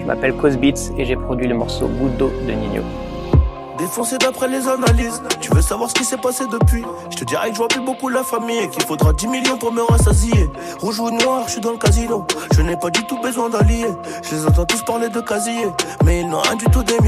Je m'appelle Cosbits et j'ai produit le morceau Goutte d'eau de Nino. Défoncé d'après les analyses, tu veux savoir ce qui s'est passé depuis? Je te dirais que je vois plus beaucoup la famille et qu'il faudra 10 millions pour me rassasier. Rouge ou noir, je suis dans le casino. Je n'ai pas du tout besoin d'allier. Je les entends tous parler de casier, mais ils n'ont rien du tout millions.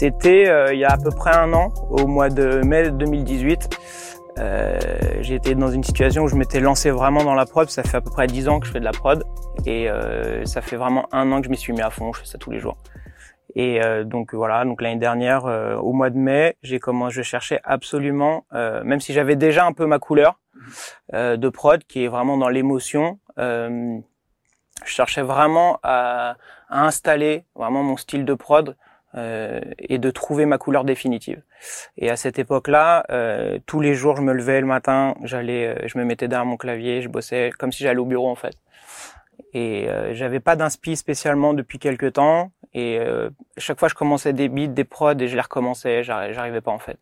C'était euh, il y a à peu près un an, au mois de mai 2018. Euh, été dans une situation où je m'étais lancé vraiment dans la prod. Ça fait à peu près 10 ans que je fais de la prod. Et euh, ça fait vraiment un an que je m'y suis mis à fond. Je fais ça tous les jours. Et euh, donc voilà, donc l'année dernière, euh, au mois de mai, j'ai commencé, je cherchais absolument, euh, même si j'avais déjà un peu ma couleur de prod, qui est vraiment dans l'émotion, je cherchais vraiment à, à, installer vraiment mon style de prod et de trouver ma couleur définitive. Et à cette époque-là, tous les jours, je me levais le matin, j'allais, je me mettais derrière mon clavier, je bossais comme si j'allais au bureau en fait. Et euh, j'avais pas d'inspi spécialement depuis quelques temps. Et euh, chaque fois, je commençais des beats, des prods, et je les recommençais. J'arrivais pas en fait.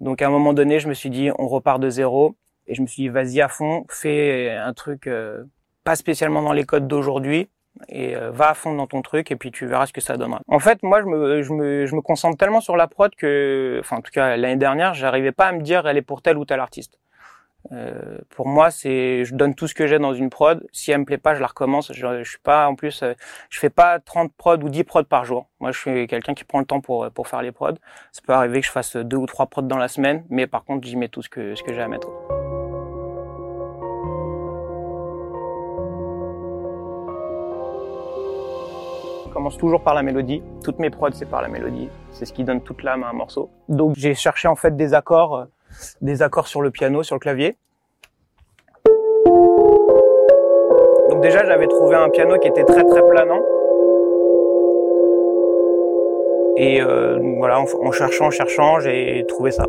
Donc à un moment donné, je me suis dit, on repart de zéro. Et je me suis dit, vas-y à fond, fais un truc euh, pas spécialement dans les codes d'aujourd'hui, et euh, va à fond dans ton truc et puis tu verras ce que ça donnera. En fait, moi je me, je me, je me concentre tellement sur la prod que, enfin en tout cas l'année dernière, j'arrivais pas à me dire elle est pour tel ou tel artiste. Euh, pour moi, c'est je donne tout ce que j'ai dans une prod. Si elle me plaît pas, je la recommence. Je, je suis pas en plus, euh, je fais pas 30 prods ou 10 prods par jour. Moi, je suis quelqu'un qui prend le temps pour pour faire les prods. Ça peut arriver que je fasse deux ou trois prods dans la semaine, mais par contre, j'y mets tout ce que ce que j'ai à mettre. Commence toujours par la mélodie. Toutes mes prods, c'est par la mélodie. C'est ce qui donne toute l'âme à un morceau. Donc, j'ai cherché en fait des accords euh, des accords sur le piano, sur le clavier. Donc déjà, j'avais trouvé un piano qui était très très planant. Et euh, voilà, en, en cherchant, en cherchant, j'ai trouvé ça.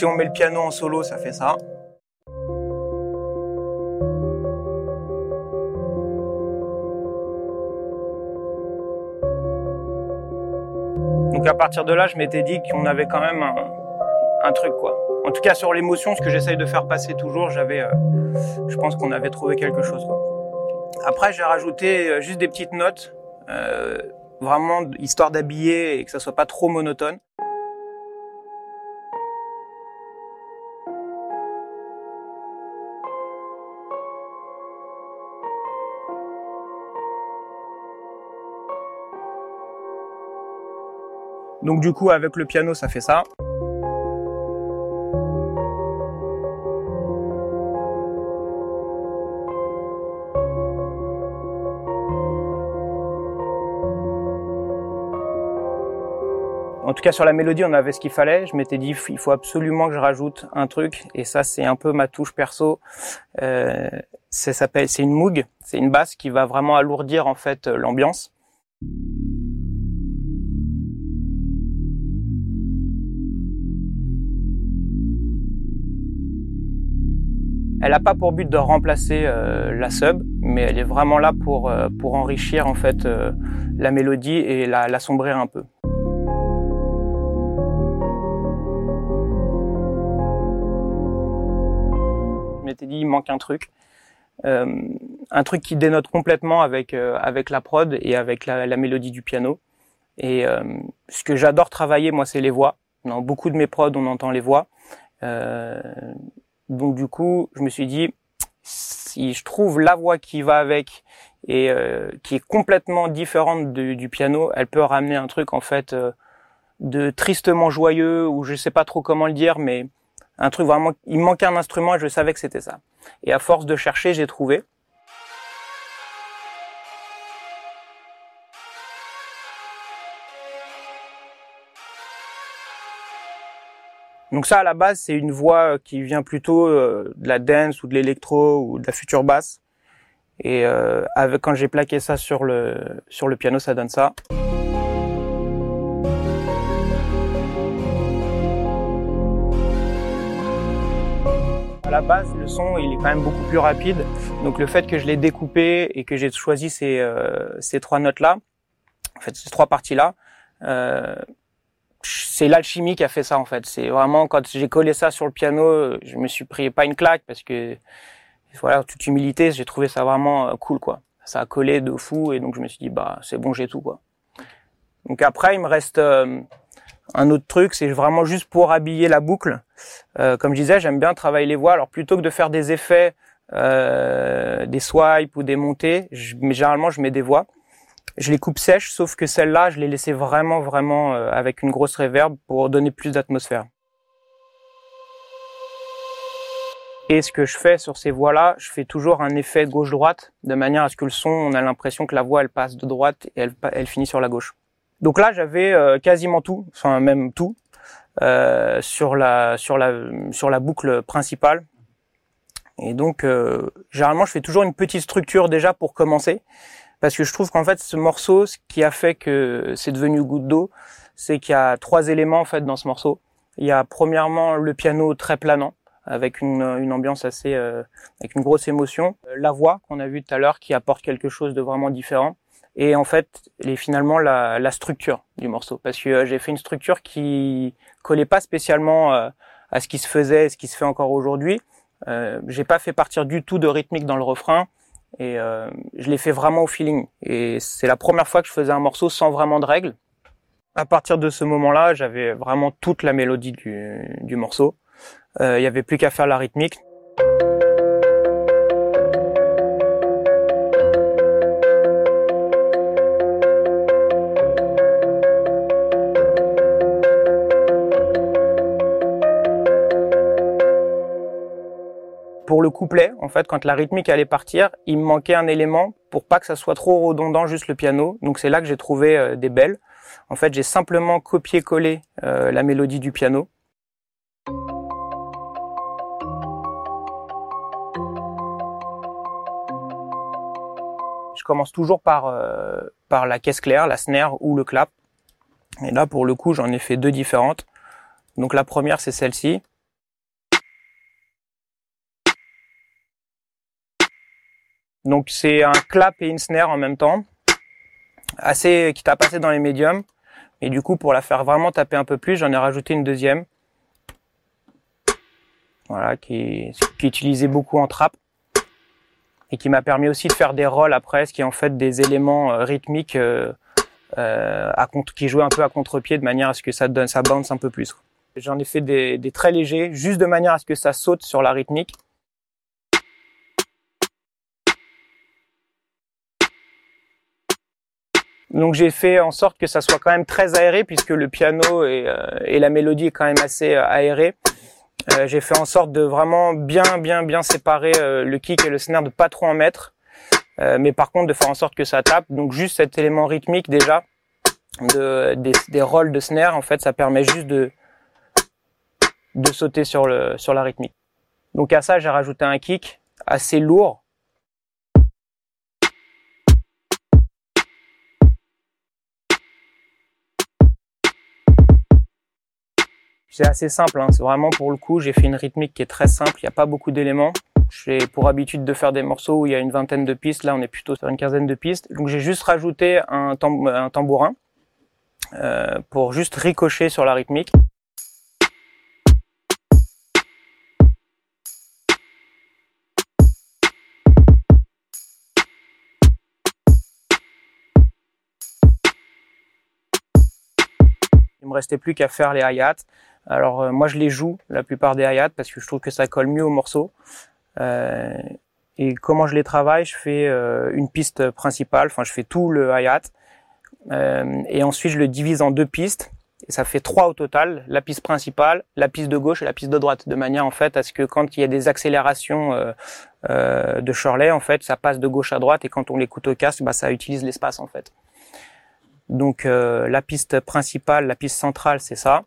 Si on met le piano en solo, ça fait ça. Donc à partir de là, je m'étais dit qu'on avait quand même un, truc quoi. En tout cas sur l'émotion, ce que j'essaye de faire passer toujours, j'avais, euh, je pense qu'on avait trouvé quelque chose. Après, j'ai rajouté euh, juste des petites notes, euh, vraiment histoire d'habiller et que ça soit pas trop monotone. Donc du coup, avec le piano, ça fait ça. En tout cas, sur la mélodie, on avait ce qu'il fallait. Je m'étais dit, il faut absolument que je rajoute un truc. Et ça, c'est un peu ma touche perso. Euh, ça s'appelle, c'est une moog. C'est une basse qui va vraiment alourdir en fait l'ambiance. Elle n'a pas pour but de remplacer euh, la sub, mais elle est vraiment là pour, euh, pour enrichir en fait euh, la mélodie et la, l'assombrir un peu. Je m'étais dit il manque un truc, un truc qui dénote complètement avec avec la prod et avec la, la mélodie du piano. Et ce que j'adore travailler moi c'est les voix. Dans beaucoup de mes prods on entend les voix. Donc du coup, je me suis dit, si je trouve la voix qui va avec et euh, qui est complètement différente du piano, elle peut ramener un truc en fait euh, de tristement joyeux ou je sais pas trop comment le dire, mais un truc vraiment. Il manquait un instrument et je savais que c'était ça. Et à force de chercher, j'ai trouvé. Donc ça, à la base, c'est une voix euh, qui vient plutôt euh, de la dance ou de l'électro ou de la future basse. Et euh, quand j'ai plaqué ça sur le, sur le piano, ça donne ça. À la base, le son, il est quand même beaucoup plus rapide. Donc le fait que je l'ai découpé et que j'ai choisi ces, ces trois notes-là, en fait ces trois parties-là, c'est l'alchimie qui a fait ça en fait. C'est vraiment quand j'ai collé ça sur le piano, je me suis pris pas une claque parce que voilà, toute humilité, j'ai trouvé ça vraiment euh, cool quoi. Ça a collé de fou et donc je me suis dit bah c'est bon, j'ai tout quoi. Donc après, il me reste euh, un autre truc, c'est vraiment juste pour habiller la boucle. Euh, comme je disais, j'aime bien travailler les voix. Alors plutôt que de faire des effets, euh, des swipes ou des montées, je, mais généralement je mets des voix. Je les coupe sèches, sauf que celle-là, je l'ai laissée vraiment, vraiment euh, avec une grosse réverb pour donner plus d'atmosphère. Et ce que je fais sur ces voix-là, je fais toujours un effet gauche-droite, de manière à ce que le son, on a l'impression que la voix, elle passe de droite et elle, elle finit sur la gauche. Donc là, j'avais euh, quasiment tout, enfin même tout, euh, sur la sur la sur la boucle principale. Et donc, euh, généralement, je fais toujours une petite structure déjà pour commencer, parce que je trouve qu'en fait, ce morceau, ce qui a fait que c'est devenu goutte d'eau, c'est qu'il y a trois éléments en fait dans ce morceau. Il y a premièrement le piano très planant, avec une, ambiance assez, euh, avec une grosse émotion. La voix qu'on a vue tout à l'heure, qui apporte quelque chose de vraiment différent et en fait les, finalement la, la, structure du morceau parce que euh, j'ai fait une structure qui collait pas spécialement euh, à ce qui se faisait ce qui se fait encore aujourd'hui euh, j'ai pas fait partir du tout de rythmique dans le refrain et euh, je l'ai fait vraiment au feeling. Et c'est la première fois que je faisais un morceau sans vraiment de règles. À partir de ce moment-là j'avais vraiment toute la mélodie du, morceau. Euh, il y avait plus qu'à faire la rythmique pour le couplet, en fait, quand la rythmique allait partir, il me manquait un élément pour pas que ça soit trop redondant juste le piano. Donc c'est là que j'ai trouvé euh, des belles. En fait, j'ai simplement copié-collé euh, la mélodie du piano. Je commence toujours par, euh, par la caisse claire, la snare ou le clap. Et là, pour le coup, j'en ai fait deux différentes. Donc la première, c'est celle-ci. Donc c'est un clap et une snare en même temps, assez qui t'a passé dans les médiums. Et du coup, pour la faire vraiment taper un peu plus, j'en ai rajouté une deuxième, voilà, qui, qui est utilisée beaucoup en trap et qui m'a permis aussi de faire des rolls après, ce qui est en fait des éléments euh, rythmiques euh, euh, qui jouent un peu à contre-pied de manière à ce que ça donne, ça bounce un peu plus. J'en ai fait des, des très légers, juste de manière à ce que ça saute sur la rythmique. Donc j'ai fait en sorte que ça soit quand même très aéré puisque le piano et, euh, et la mélodie est quand même assez euh, aéré. Euh, j'ai fait en sorte de vraiment bien bien bien séparer le kick et le snare, de pas trop en mettre, mais par contre de faire en sorte que ça tape. Donc juste cet élément rythmique déjà de, des, des rolls de snare en fait ça permet juste de de sauter sur le sur la rythmique. Donc à ça j'ai rajouté un kick assez lourd C'est assez simple, hein. c'est vraiment pour le coup, j'ai fait une rythmique qui est très simple, il n'y a pas beaucoup d'éléments. J'ai pour habitude de faire des morceaux où il y a une vingtaine de pistes, là on est plutôt sur une quinzaine de pistes. Donc j'ai juste rajouté un, tambourin euh, pour juste ricocher sur la rythmique. Il me restait plus qu'à faire les hi-hats. Alors euh, moi je les joue la plupart des hi-hats parce que je trouve que ça colle mieux au morceau. Euh, et comment je les travaille, je fais euh, une piste principale, enfin je fais tout le hi-hat et ensuite je le divise en deux pistes et ça fait trois au total, la piste principale, la piste de gauche et la piste de droite, de manière en fait à ce que quand il y a des accélérations de Shirley, en fait, ça passe de gauche à droite et quand on l'écoute au casque, bah, ça utilise l'espace en fait. Donc la piste principale, la piste centrale, c'est ça.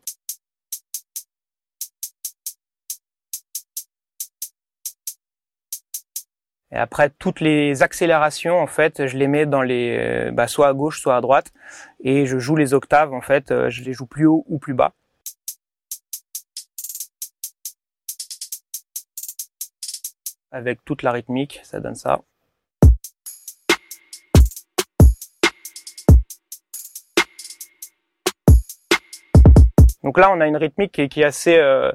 Et après, toutes les accélérations, en fait, je les mets dans les, euh, bah, soit à gauche, soit à droite, et je joue les octaves. En fait, euh, je les joue plus haut ou plus bas. avec toute la rythmique, ça donne ça. Donc là, on a une rythmique qui, est assez, euh,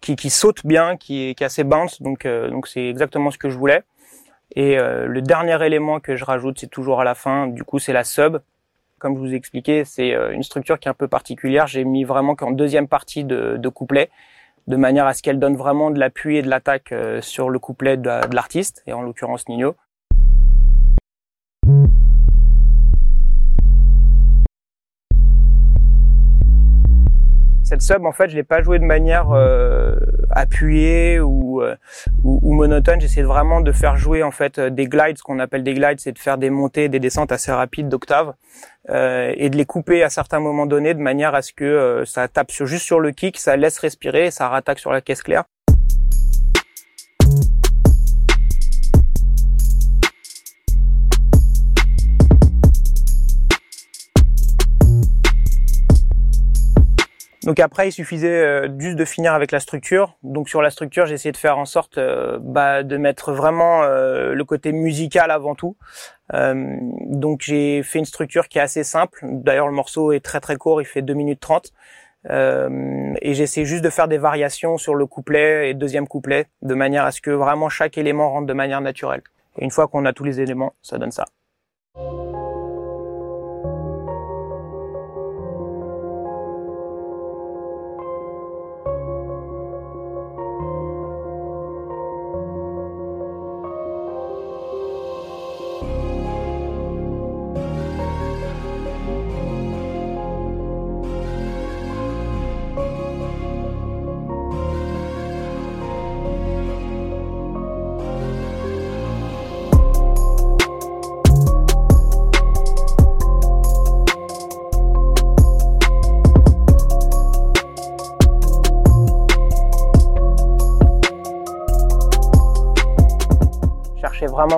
qui, saute bien, qui est, assez bounce. Donc, donc c'est exactement ce que je voulais. Et euh, le dernier élément que je rajoute, c'est toujours à la fin. Du coup, c'est la sub. Comme je vous ai expliqué, c'est une structure qui est un peu particulière. J'ai mis vraiment qu'en deuxième partie de, de couplet, de manière à ce qu'elle donne vraiment de l'appui et de l'attaque sur le couplet de, de l'artiste, et en l'occurrence Nino. Cette sub, en fait, je l'ai pas joué de manière euh, appuyée ou, euh, ou, monotone. J'essaie vraiment de faire jouer en fait des glides. Ce qu'on appelle des glides, c'est de faire des montées, des descentes assez rapides d'octave euh, et de les couper à certains moments donnés de manière à ce que euh, ça tape sur, juste sur le kick, ça laisse respirer, et ça rattaque sur la caisse claire. Donc après, il suffisait euh, juste de finir avec la structure. Donc sur la structure, j'ai essayé de faire en sorte euh, bah, de mettre vraiment euh, le côté musical avant tout. donc j'ai fait une structure qui est assez simple. D'ailleurs, le morceau est très très court, il fait 2 minutes 30. et j'essaie juste de faire des variations sur le couplet et deuxième couplet, de manière à ce que vraiment chaque élément rentre de manière naturelle. Et une fois qu'on a tous les éléments, ça donne ça.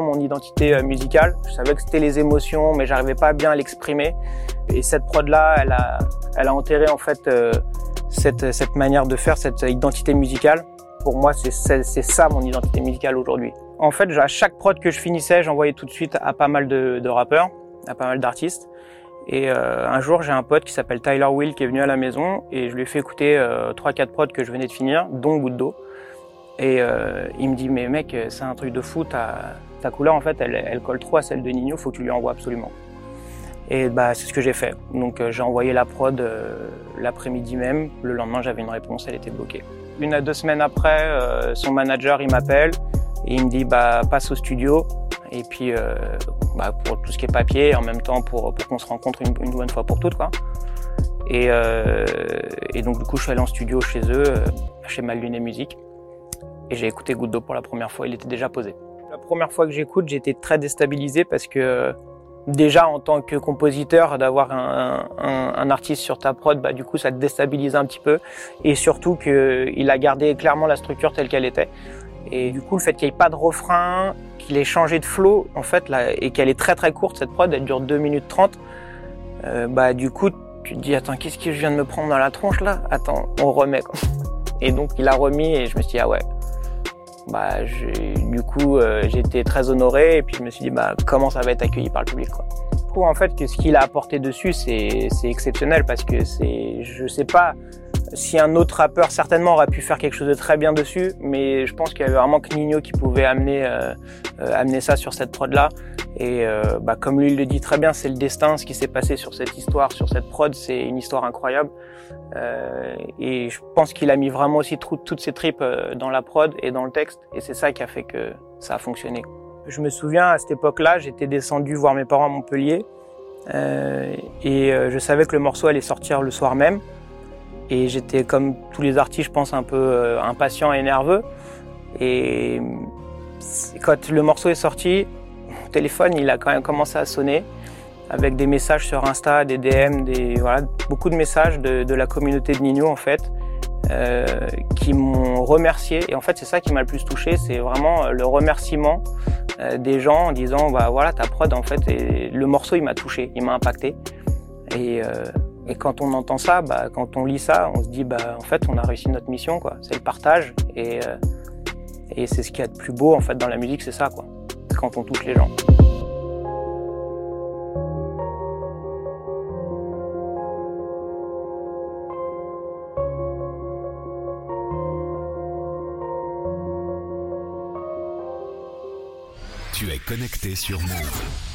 Mon identité euh, musicale. Je savais que c'était les émotions, mais j'arrivais pas bien à l'exprimer. Et cette prod là, elle a, elle a enterré en fait euh, cette, cette manière de faire, cette identité musicale. Pour moi, c'est ça mon identité musicale aujourd'hui. En fait, à chaque prod que je finissais, j'envoyais tout de suite à pas mal de, rappeurs, à pas mal d'artistes. Et euh, un jour, j'ai un pote qui s'appelle Tyler Will qui est venu à la maison et je lui ai fait écouter trois, quatre prods que je venais de finir, dont Goutte. Et euh, il me dit mais mec c'est un truc de fou, ta, ta couleur en fait elle, colle trop à celle de Nino, faut que tu lui envoies absolument. Et bah c'est ce que j'ai fait. Donc euh, j'ai envoyé la prod euh, l'après-midi même. Le lendemain j'avais une réponse, elle était bloquée. Une à deux semaines après, euh, son manager il m'appelle et il me dit bah passe au studio et puis bah, pour tout ce qui est papier et en même temps pour, qu'on se rencontre une, bonne fois pour toutes quoi. Et, et donc du coup je suis allé en studio chez eux, chez Malluné Musique et j'ai écouté Goutte pour la première fois, il était déjà posé. La première fois que j'écoute, j'étais très déstabilisé parce que déjà en tant que compositeur, d'avoir un, un, un, artiste sur ta prod, bah, du coup ça te déstabilise un petit peu et surtout qu'il a gardé clairement la structure telle qu'elle était. Et du coup, le fait qu'il n'y ait pas de refrain, qu'il ait changé de flow, en fait, là, et qu'elle est très très courte, cette prod, elle dure 2 minutes 30, euh, bah du coup, tu te dis, attends, qu'est-ce que je viens de me prendre dans la tronche là? Attends, on remet. Quoi. Et donc, il a remis et je me suis dit, ah ouais, bah, du coup, euh, j'étais très honoré et puis je me suis dit, bah, comment ça va être accueilli par le public, quoi. Je trouve en fait que ce qu'il a apporté dessus, c'est exceptionnel parce que c'est, je sais pas si un autre rappeur certainement aurait pu faire quelque chose de très bien dessus, mais je pense qu'il y avait vraiment que Nino qui pouvait amener, euh, euh, amener ça sur cette prod là. Et euh, bah, comme lui il le dit très bien, c'est le destin, ce qui s'est passé sur cette histoire, sur cette prod, c'est une histoire incroyable. Euh, et je pense qu'il a mis vraiment aussi toutes ses tripes euh, dans la prod et dans le texte, et c'est ça qui a fait que ça a fonctionné. Je me souviens à cette époque-là, j'étais descendu voir mes parents à Montpellier, euh, et je savais que le morceau allait sortir le soir même, et j'étais comme tous les artistes, je pense, un peu impatient et nerveux. Et quand le morceau est sorti, téléphone, il a quand même commencé à sonner avec des messages sur Insta, des DM, des, voilà, beaucoup de messages de, de la communauté de Nino en fait, euh, qui m'ont remercié. Et en fait, c'est ça qui m'a le plus touché, c'est vraiment le remerciement euh, des gens en disant, bah voilà, ta prod en fait, et le morceau il m'a touché, il m'a impacté. Et, euh, et quand on entend ça, bah, quand on lit ça, on se dit, bah en fait, on a réussi notre mission, quoi. C'est le partage et euh, Et c'est ce qu'il y a de plus beau en fait dans la musique, c'est ça quoi. Quand on touche les gens. Connecté sur Move.